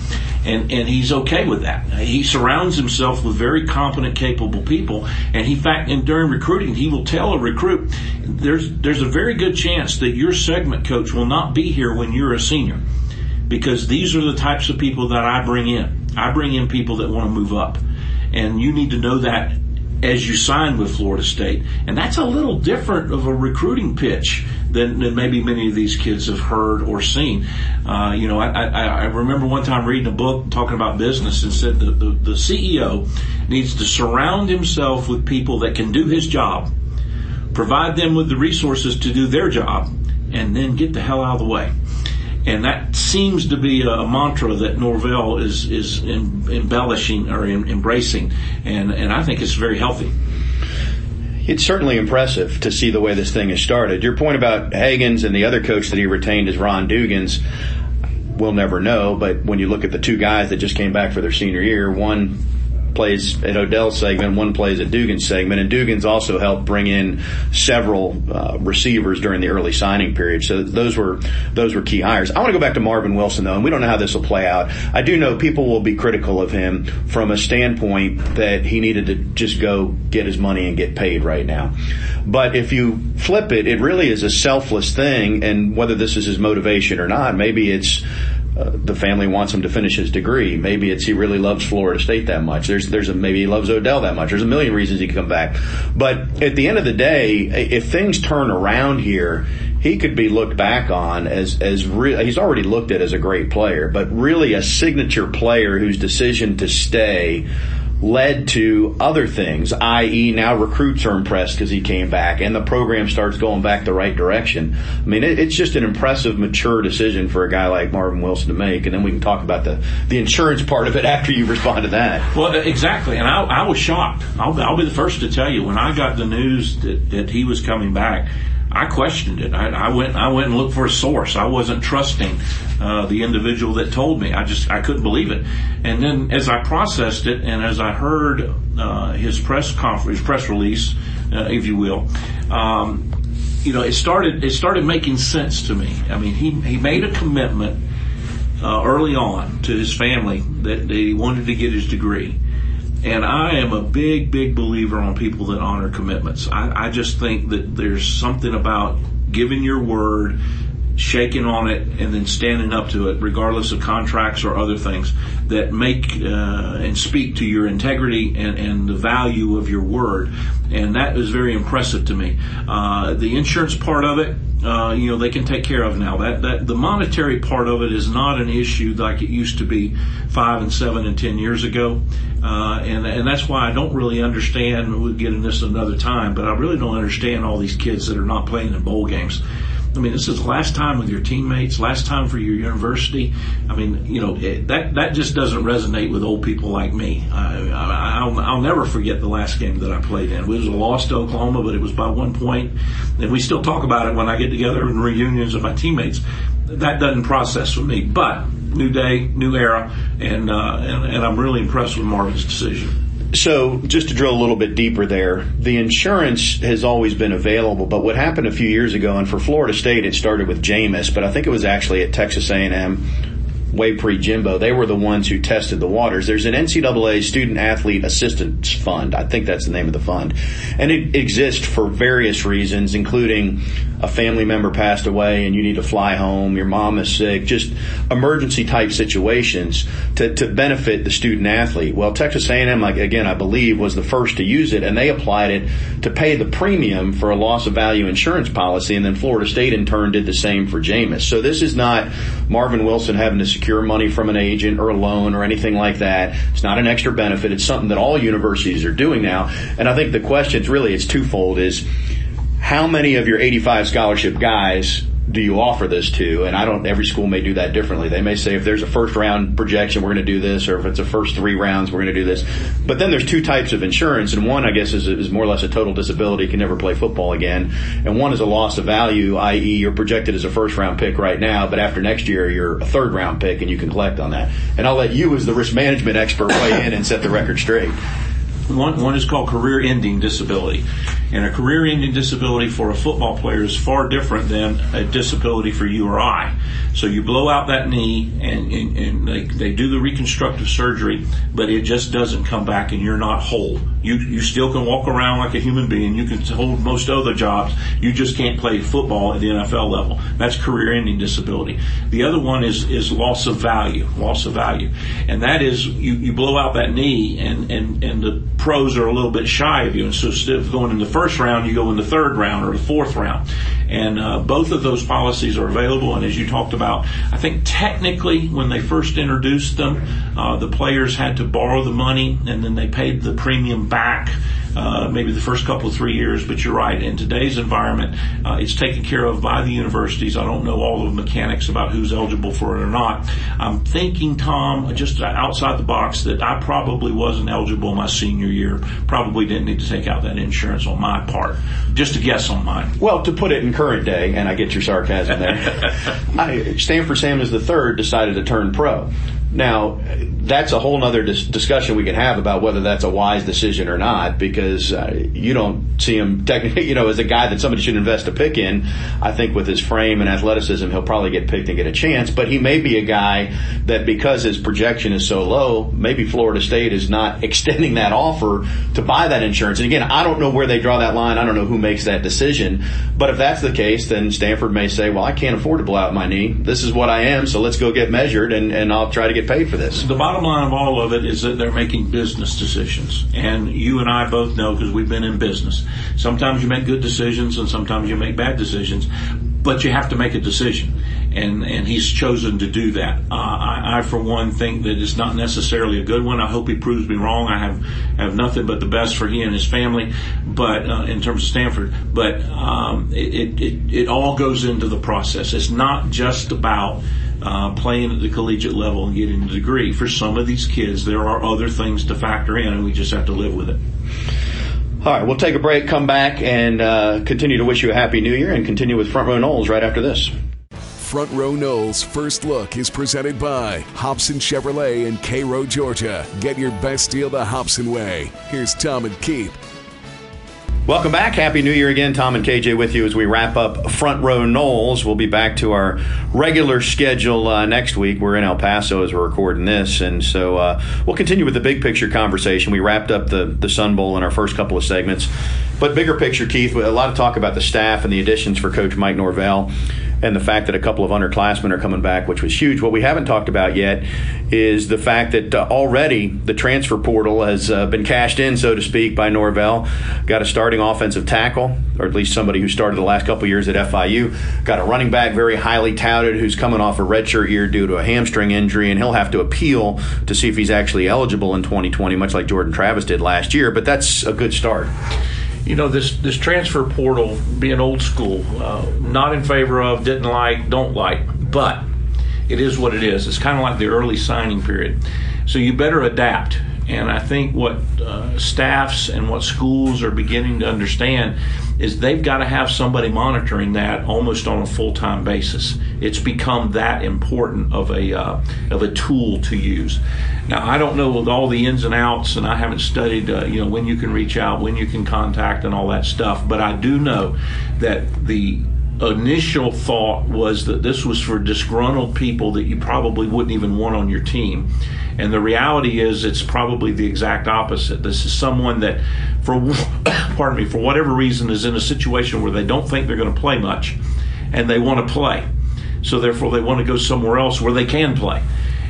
and and he's okay with that. He surrounds himself with very competent, capable people, and he fact and during recruiting, he will tell a recruit, "There's there's a very good chance that your segment coach will not be here when you're a senior, because these are the types of people that I bring in. I bring in people that want to move up, and you need to know that." As you sign with Florida State, and that's a little different of a recruiting pitch than, than maybe many of these kids have heard or seen. Uh, you know, I, I, I, remember one time reading a book talking about business and said the, the, the CEO needs to surround himself with people that can do his job, provide them with the resources to do their job, and then get the hell out of the way. And that seems to be a, mantra that Norvell is is in, embellishing or in, embracing, and and I think it's very healthy it's certainly impressive to see the way this thing has started. Your point about Haggins and the other coach that he retained is Ron Dugans. We'll never know, but when you look at the two guys that just came back for their senior year, one plays at Odell segment, one plays at Dugan's segment, and Dugan's also helped bring in several uh, receivers during the early signing period. So those were those were key hires. I want to go back to Marvin Wilson though, and we don't know how this will play out. I do know people will be critical of him from a standpoint that he needed to just go get his money and get paid right now. But if you flip it, it really is a selfless thing, and whether this is his motivation or not, maybe it's the family wants him to finish his degree. Maybe it's he really loves Florida State that much. There's there's a maybe he loves Odell that much. There's a million reasons he could come back. But at the end of the day, if things turn around here, he could be looked back on as as real. He's already looked at as a great player, but really a signature player whose decision to stay led to other things, i.e., now recruits are impressed because he came back and the program starts going back the right direction. I mean, it, it's just an impressive, mature decision for a guy like Marvin Wilson to make. And then we can talk about the, the insurance part of it after you respond to that. Well, exactly. And I, I was shocked. I'll, I'll be the first to tell you when I got the news that, that he was coming back. I questioned it. I, I, went. I went and looked for a source. I wasn't trusting uh, the individual that told me. I just I couldn't believe it. And then as I processed it, and as I heard uh, his press conference, press release, uh, if you will, um, you know, it started. It started making sense to me. I mean, he he made a commitment uh, early on to his family that he wanted to get his degree. And I am a big, big believer on people that honor commitments. I, I just think that there's something about giving your word, shaking on it, and then standing up to it, regardless of contracts or other things, that make uh, and speak to your integrity and, and the value of your word. And that is very impressive to me. Uh, the insurance part of it, uh, you know, they can take care of now. That that the monetary part of it is not an issue like it used to be five and seven and ten years ago, uh, and and that's why I don't really understand. We'll get into this another time, but I really don't understand all these kids that are not playing in bowl games. I mean, this is last time with your teammates, last time for your university. I mean, you know, it, that that just doesn't resonate with old people like me. I, will I'll never forget the last game that I played in. It was a loss to Oklahoma, but it was by one point, and we still talk about it when I get together in reunions with my teammates. That doesn't process for me, but new day, new era, and, uh, and, and I'm really impressed with Marvin's decision. So, just to drill a little bit deeper there, the insurance has always been available, but what happened a few years ago, and for Florida State, it started with Jameis, but I think it was actually at Texas A&M way pre Jimbo, they were the ones who tested the waters. There's an NCAA Student Athlete Assistance Fund. I think that's the name of the fund. And it exists for various reasons, including a family member passed away and you need to fly home, your mom is sick, just emergency type situations to, to benefit the student athlete. Well, Texas A&M, like again, I believe was the first to use it and they applied it to pay the premium for a loss of value insurance policy and then Florida State in turn did the same for Jameis. So this is not Marvin Wilson having to secure money from an agent or a loan or anything like that. It's not an extra benefit. It's something that all universities are doing now. And I think the question is really it's twofold is how many of your 85 scholarship guys do you offer this to? And I don't. Every school may do that differently. They may say if there's a first round projection, we're going to do this, or if it's a first three rounds, we're going to do this. But then there's two types of insurance, and one I guess is, is more or less a total disability, can never play football again, and one is a loss of value, i.e., you're projected as a first round pick right now, but after next year you're a third round pick, and you can collect on that. And I'll let you, as the risk management expert, weigh in and set the record straight. One, one is called career ending disability. And a career ending disability for a football player is far different than a disability for you or I. So you blow out that knee and, and, and they, they do the reconstructive surgery, but it just doesn't come back and you're not whole. You, you still can walk around like a human being. You can hold most other jobs. You just can't play football at the NFL level. That's career ending disability. The other one is, is loss of value, loss of value. And that is you, you blow out that knee and, and, and the pros are a little bit shy of you. And so instead of going in the first round, you go in the third round or the fourth round. And uh, both of those policies are available. And as you talked about, I think technically when they first introduced them, uh, the players had to borrow the money and then they paid the premium back uh, maybe the first couple of three years. But you're right. In today's environment, uh, it's taken care of by the universities. I don't know all the mechanics about who's eligible for it or not. I'm thinking, Tom, just outside the box, that I probably wasn't eligible my senior year. Probably didn't need to take out that insurance on my part. Just a guess on mine. Well, to put it in current day, and I get your sarcasm there, I, Stanford Samuels the third decided to turn pro. Now, that's a whole other dis- discussion we can have about whether that's a wise decision or not, because uh, you don't see him technically, you know, as a guy that somebody should invest a pick in. I think with his frame and athleticism, he'll probably get picked and get a chance, but he may be a guy that because his projection is so low, maybe Florida State is not extending that offer to buy that insurance. And again, I don't know where they draw that line. I don't know who makes that decision, but if that's the case, then Stanford may say, well, I can't afford to blow out my knee. This is what I am, so let's go get measured and, and I'll try to get paid for this. The bottom line of all of it is that they're making business decisions. And you and I both know because we've been in business. Sometimes you make good decisions and sometimes you make bad decisions, but you have to make a decision. And, and he's chosen to do that. Uh, I, I, for one, think that it's not necessarily a good one. I hope he proves me wrong. I have, have nothing but the best for he and his family, but uh, in terms of Stanford, but um, it, it, it all goes into the process. It's not just about uh, playing at the collegiate level and getting a degree. For some of these kids, there are other things to factor in, and we just have to live with it. All right, we'll take a break, come back, and uh, continue to wish you a happy new year and continue with Front Row Noles right after this. Front Row Noles First Look is presented by Hobson Chevrolet in Cairo, Georgia. Get your best deal the Hobson way. Here's Tom and Keith. Welcome back. Happy New Year again. Tom and KJ with you as we wrap up Front Row Noles. We'll be back to our regular schedule uh, next week. We're in El Paso as we're recording this, and so uh, we'll continue with the big picture conversation. We wrapped up the the Sun Bowl in our first couple of segments, but bigger picture, Keith, a lot of talk about the staff and the additions for Coach Mike Norvell and the fact that a couple of underclassmen are coming back, which was huge. What we haven't talked about yet is the fact that uh, already the transfer portal has uh, been cashed in, so to speak, by Norvell. Got a starting offensive tackle, or at least somebody who started the last couple years at FIU. Got a running back, very highly touted, who's coming off a redshirt year due to a hamstring injury, and he'll have to appeal to see if he's actually eligible in 2020, much like Jordan Travis did last year. But that's a good start you know this this transfer portal being old school uh, not in favor of didn't like don't like but it is what it is. It's kind of like the early signing period. So you better adapt and i think what uh, staffs and what schools are beginning to understand is they've got to have somebody monitoring that almost on a full-time basis. It's become that important of a uh, of a tool to use. Now I don't know all the ins and outs, and I haven't studied uh, you know when you can reach out, when you can contact, and all that stuff. But I do know that the initial thought was that this was for disgruntled people that you probably wouldn't even want on your team. And the reality is, it's probably the exact opposite. This is someone that, for pardon me, for whatever reason, is in a situation where they don't think they're going to play much, and they want to play. So therefore, they want to go somewhere else where they can play.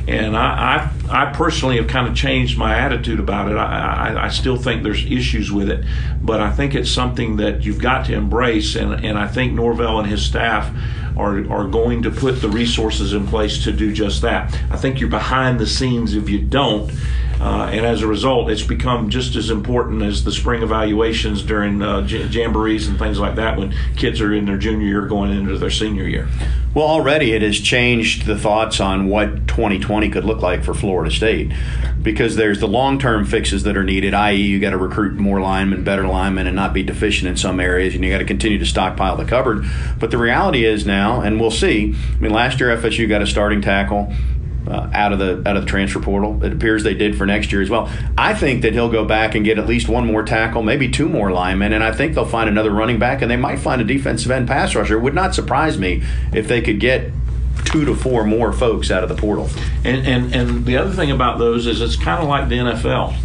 And I, I, I personally have kind of changed my attitude about it. I, I, I, still think there's issues with it, but I think it's something that you've got to embrace. And, and I think Norvell and his staff are, are going to put the resources in place to do just that. I think you're behind the scenes if you don't. Uh, and as a result, it's become just as important as the spring evaluations during uh, jamborees and things like that when kids are in their junior year going into their senior year. Well, already it has changed the thoughts on what 2020 could look like for Florida State because there's the long term fixes that are needed, i.e., you got to recruit more linemen, better linemen, and not be deficient in some areas, and you got to continue to stockpile the cupboard. But the reality is now, and we'll see, I mean, last year FSU got a starting tackle uh, out of the out of the transfer portal. It appears they did for next year as well. I think that he'll go back and get at least one more tackle, maybe two more linemen, and I think they'll find another running back, and they might find a defensive end pass rusher. It would not surprise me if they could get two to four more folks out of the portal. And and and the other thing about those is it's kind of like the NFL,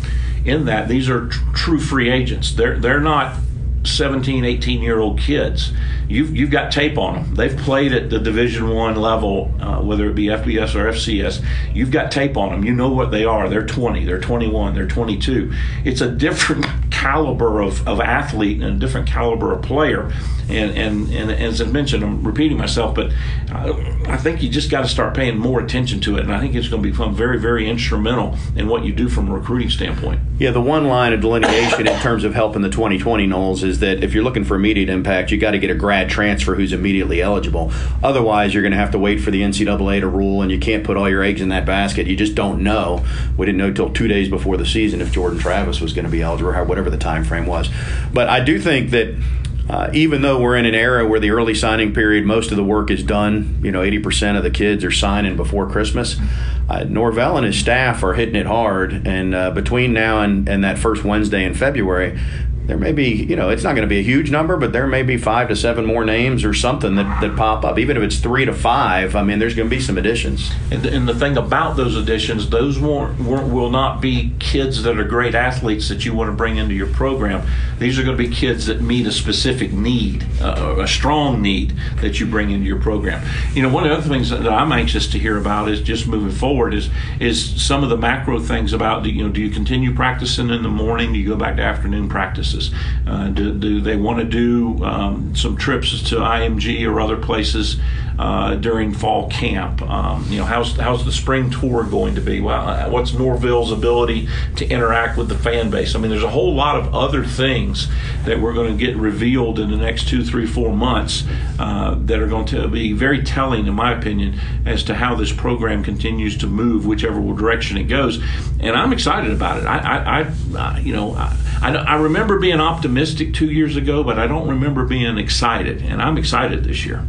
in that these are tr- true free agents. They're they're not 17 18 year old kids. You've, you've got tape on them they've played at the division one level uh, whether it be fbs or fcs you've got tape on them you know what they are. They're 20 they're 21 they're 22 it's a different caliber of, of athlete and a different caliber of player and, and, and as I mentioned, I'm repeating myself, but I, think you just got to start paying more attention to it. And I think it's going to become very, very instrumental in what you do from a recruiting standpoint. Yeah, the one line of delineation in terms of helping the 2020 Noles is that if you're looking for immediate impact, you got to get a grad transfer who's immediately eligible. Otherwise, you're going to have to wait for the NCAA to rule, and you can't put all your eggs in that basket. You just don't know. We didn't know until two days before the season if Jordan Travis was going to be eligible, or whatever the time frame was. But I do think that uh, even though we're in an era where the early signing period, most of the work is done, you know, 80% of the kids are signing before Christmas. Uh, Norvell and his staff are hitting it hard. And uh, between now and, and that first Wednesday in February, there may be, you know, it's not going to be a huge number, but there may be five to seven more names or something that, that pop up. Even if it's three to five, I mean, there's going to be some additions. And the, and the thing about those additions, those won't, won't, will not be kids that are great athletes that you want to bring into your program. These are going to be kids that meet a specific need, uh, a strong need that you bring into your program. You know, one of the other things that I'm anxious to hear about is just moving forward is is some of the macro things about, you know, do you continue practicing in the morning? Do you go back to afternoon practices? Uh, do, do, they want to do um, some trips to IMG or other places uh, during fall camp? Um, you know, how's how's the spring tour going to be? Well, uh, what's Norvell's ability to interact with the fan base? I mean, there's a whole lot of other things that we're going to get revealed in the next two, three, four months uh, that are going to be very telling, in my opinion, as to how this program continues to move, whichever direction it goes. And I'm excited about it. I, I, I you know, I, I I remember being optimistic two years ago, but I don't remember being excited, and I'm excited this year.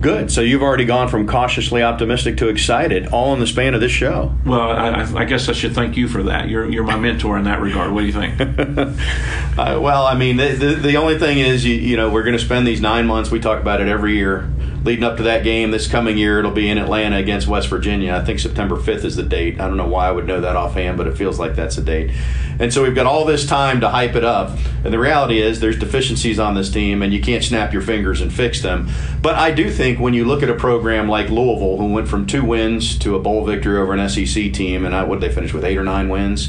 Good. So you've already gone from cautiously optimistic to excited, all in the span of this show. Well, I, I guess I should thank you for that. You're you're my mentor in that regard. What do you think? uh, well, I mean, the, the, the only thing is, you, you know, we're going to spend these nine months. We talk about it every year leading up to that game this coming year. It'll be in Atlanta against West Virginia. I think September 5th is the date. I don't know why I would know that offhand, but it feels like that's the date. And so we've got all this time to hype it up. And the reality is there's deficiencies on this team, and you can't snap your fingers and fix them. But I do think when you look at a program like Louisville, who went from two wins to a bowl victory over an SEC team, and I, what they finish with, eight or nine wins?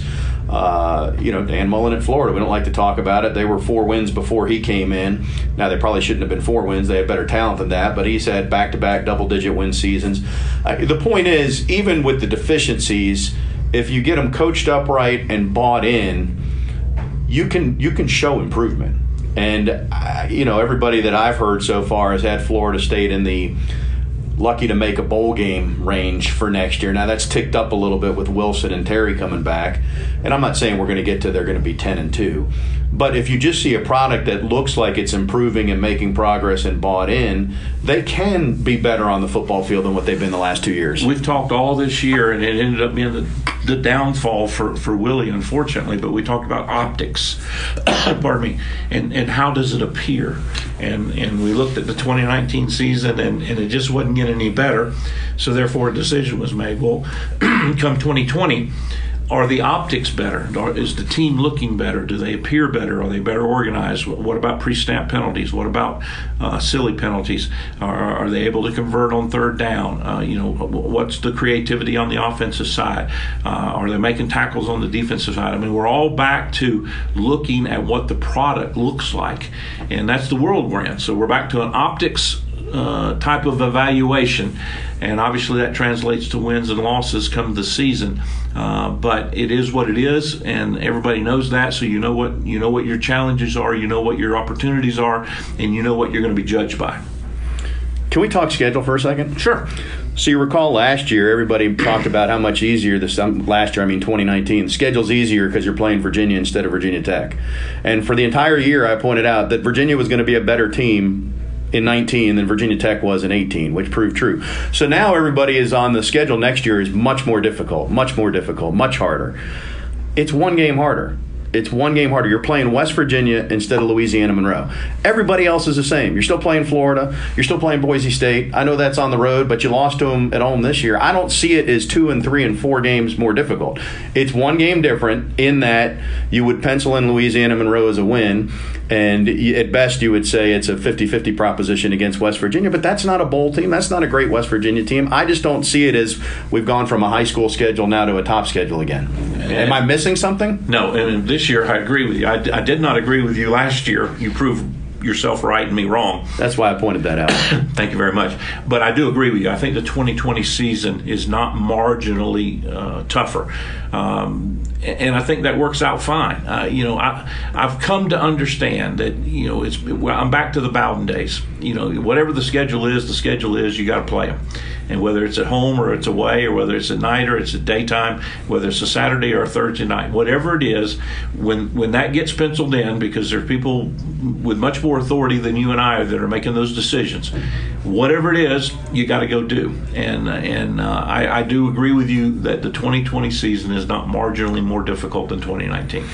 Uh, you know, Dan Mullen at Florida. We don't like to talk about it. They were four wins before he came in. Now, they probably shouldn't have been four wins. They had better talent than that, but he's had back to back double digit win seasons. Uh, the point is, even with the deficiencies, if you get them coached up right and bought in, you can you can show improvement. And uh, you know, everybody that I've heard so far has had Florida State in the lucky to make a bowl game range for next year. Now that's ticked up a little bit with Wilson and Terry coming back, and I'm not saying we're going to get to they're going to be 10 and 2. But if you just see a product that looks like it's improving and making progress and bought in, they can be better on the football field than what they've been the last two years. We've talked all this year, and it ended up being the, the downfall for, for Willie, unfortunately. But we talked about optics, pardon me, and, and how does it appear? And and we looked at the 2019 season, and, and it just wasn't getting any better. So therefore, a decision was made. Well, come 2020 are the optics better? Is the team looking better? Do they appear better? Are they better organized? What about pre-snap penalties? What about uh, silly penalties? Are, are, they able to convert on third down? Uh, you know, what's the creativity on the offensive side? Uh, are they making tackles on the defensive side? I mean, we're all back to looking at what the product looks like, and that's the world we're in. So we're back to an optics uh, type of evaluation, and obviously that translates to wins and losses come the season. Uh, but it is what it is, and everybody knows that. So you know what you know what your challenges are, you know what your opportunities are, and you know what you're going to be judged by. Can we talk schedule for a second? Sure. So you recall last year, everybody talked about how much easier this um, last year. I mean, 2019, the schedule's easier because you're playing Virginia instead of Virginia Tech. And for the entire year, I pointed out that Virginia was going to be a better team in 19 than Virginia Tech was in 18, which proved true. So now everybody is on the schedule next year is much more difficult, much more difficult, much harder. It's one game harder. It's one game harder. You're playing West Virginia instead of Louisiana Monroe. Everybody else is the same. You're still playing Florida. You're still playing Boise State. I know that's on the road, but you lost to them at home this year. I don't see it as two and three and four games more difficult. It's one game different in that you would pencil in Louisiana Monroe as a win, and at best you would say it's a 50-50 proposition against West Virginia. But that's not a bowl team. That's not a great West Virginia team. I just don't see it as we've gone from a high school schedule now to a top schedule again. Am I missing something? No, and this year I agree with you. I, I did not agree with you last year. You proved yourself right and me wrong. That's why I pointed that out. Thank you very much. But I do agree with you. I think the 2020 season is not marginally uh, tougher. Um, and I think that works out fine. Uh, you know, I, I've come to understand that, you know, it's, well, I'm back to the Bowden days. You know, whatever the schedule is, the schedule is, you got to play them and whether it's at home or it's away or whether it's at night or it's at daytime, whether it's a Saturday or a Thursday night, whatever it is, when when that gets penciled in, because there's people with much more authority than you and I that are making those decisions. Whatever it is, you got to go do. And and uh, I, I do agree with you that the 2020 season is not marginally more difficult than 2019.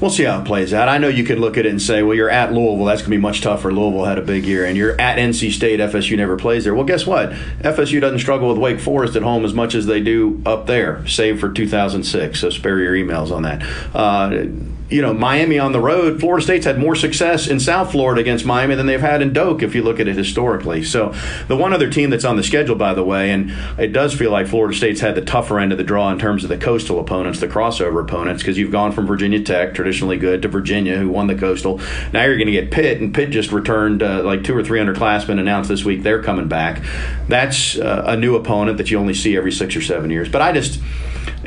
We'll see how it plays out. I know you could look at it and say, well, you're at Louisville. That's going to be much tougher. Louisville had a big year. And you're at NC State. FSU never plays there. Well, guess what? FSU doesn't struggle with Wake Forest at home as much as they do up there, save for 2006. So spare your emails on that. Uh, you know, Miami on the road, Florida State's had more success in South Florida against Miami than they've had in Doak if you look at it historically. So, the one other team that's on the schedule, by the way, and it does feel like Florida State's had the tougher end of the draw in terms of the coastal opponents, the crossover opponents, because you've gone from Virginia Tech, traditionally good, to Virginia, who won the coastal. Now you're going to get Pitt, and Pitt just returned uh, like two or three underclassmen announced this week they're coming back. That's uh, a new opponent that you only see every six or seven years. But I just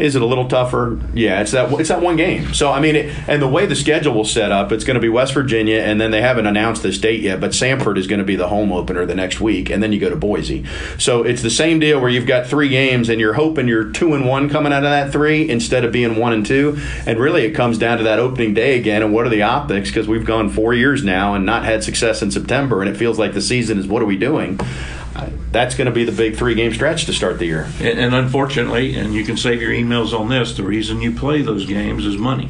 is it a little tougher? Yeah, it's that it's that one game. So I mean, it, and the way the schedule will set up, it's going to be West Virginia, and then they haven't announced this date yet. But Samford is going to be the home opener the next week, and then you go to Boise. So it's the same deal where you've got three games, and you're hoping you're two and one coming out of that three instead of being one and two. And really, it comes down to that opening day again, and what are the optics? Because we've gone four years now and not had success in September, and it feels like the season is what are we doing? That's going to be the big three game stretch to start the year. And, and, unfortunately, and you can save your emails on this, the reason you play those games is money.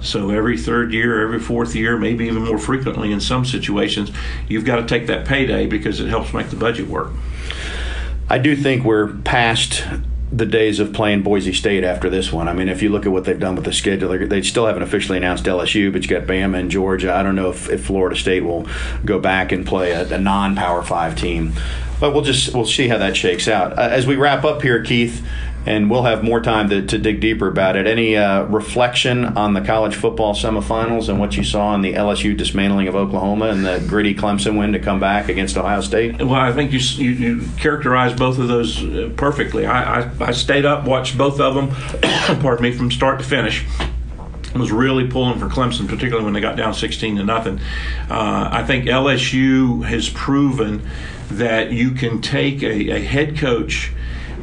So every third year, every fourth year, maybe even more frequently in some situations, you've got to take that payday because it helps make the budget work. I do think we're past the days of playing Boise State after this one. I mean, if you look at what they've done with the schedule, they still haven't officially announced LSU, but you got Bama and Georgia. I don't know if, if Florida State will go back and play a, a non-Power Five team but we'll just we'll see how that shakes out. Uh, as we wrap up here, Keith, and we'll have more time to, to dig deeper about it. Any uh, reflection on the college football semifinals and what you saw in the LSU dismantling of Oklahoma and the gritty Clemson win to come back against Ohio State? Well, I think you you, you characterized both of those uh, perfectly. I, I, I stayed up, watched both of them. pardon me, from start to finish was really pulling for Clemson, particularly when they got down 16 to nothing. Uh, I think LSU has proven that you can take a, a head coach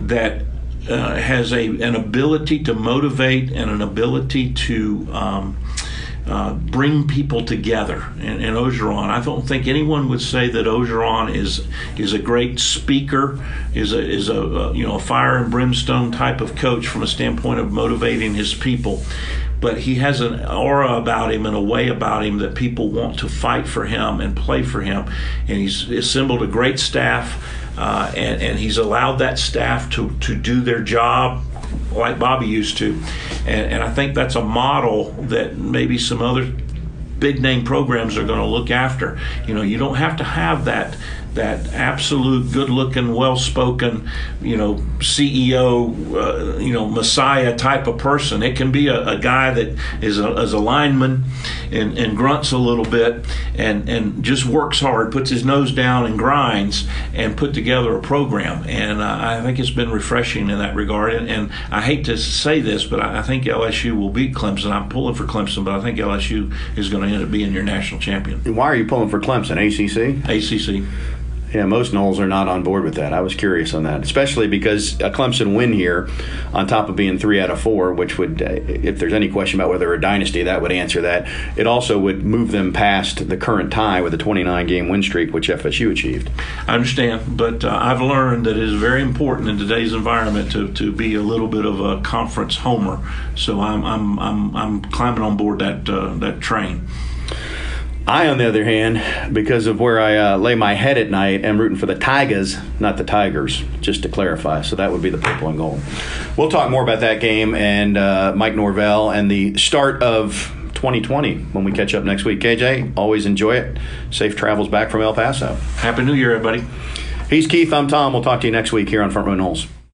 that uh, has a, an ability to motivate and an ability to um, uh, bring people together. And, and Orgeron, I don't think anyone would say that Orgeron is is a great speaker, is a is a, a you know a fire and brimstone type of coach from a standpoint of motivating his people but he has an aura about him and a way about him that people want to fight for him and play for him. And he's assembled a great staff, uh, and, and he's allowed that staff to, to do their job like Bobby used to. And, and I think that's a model that maybe some other big name programs are going to look after. You know, you don't have to have that that absolute good looking, well spoken, you know, CEO, uh, you know, messiah type of person. It can be a, a guy that is a, is a lineman and, and grunts a little bit and, and just works hard, puts his nose down and grinds and put together a program. And uh, I think it's been refreshing in that regard. And, and I hate to say this, but I, I think LSU will beat Clemson. I'm pulling for Clemson, but I think LSU is going to end up being your national champion. And why are you pulling for Clemson? ACC? ACC. Yeah, most Noles are not on board with that. I was curious on that, especially because a Clemson win here, on top of being three out of four, which would, uh, if there's any question about whether a dynasty, that would answer that. It also would move them past the current tie with a 29 game win streak, which FSU achieved. I understand, but uh, I've learned that it is very important in today's environment to, to be a little bit of a conference homer. So I'm I'm I'm, I'm climbing on board that uh, that train. I, on the other hand, because of where I uh, lay my head at night, am rooting for the Tigers, not the Tigers, just to clarify. So that would be the purple and gold. We'll talk more about that game and uh, Mike Norvell and the start of 2020 when we catch up next week. KJ, always enjoy it. Safe travels back from El Paso. Happy New Year, everybody. He's Keith. I'm Tom. We'll talk to you next week here on Front Row Noles.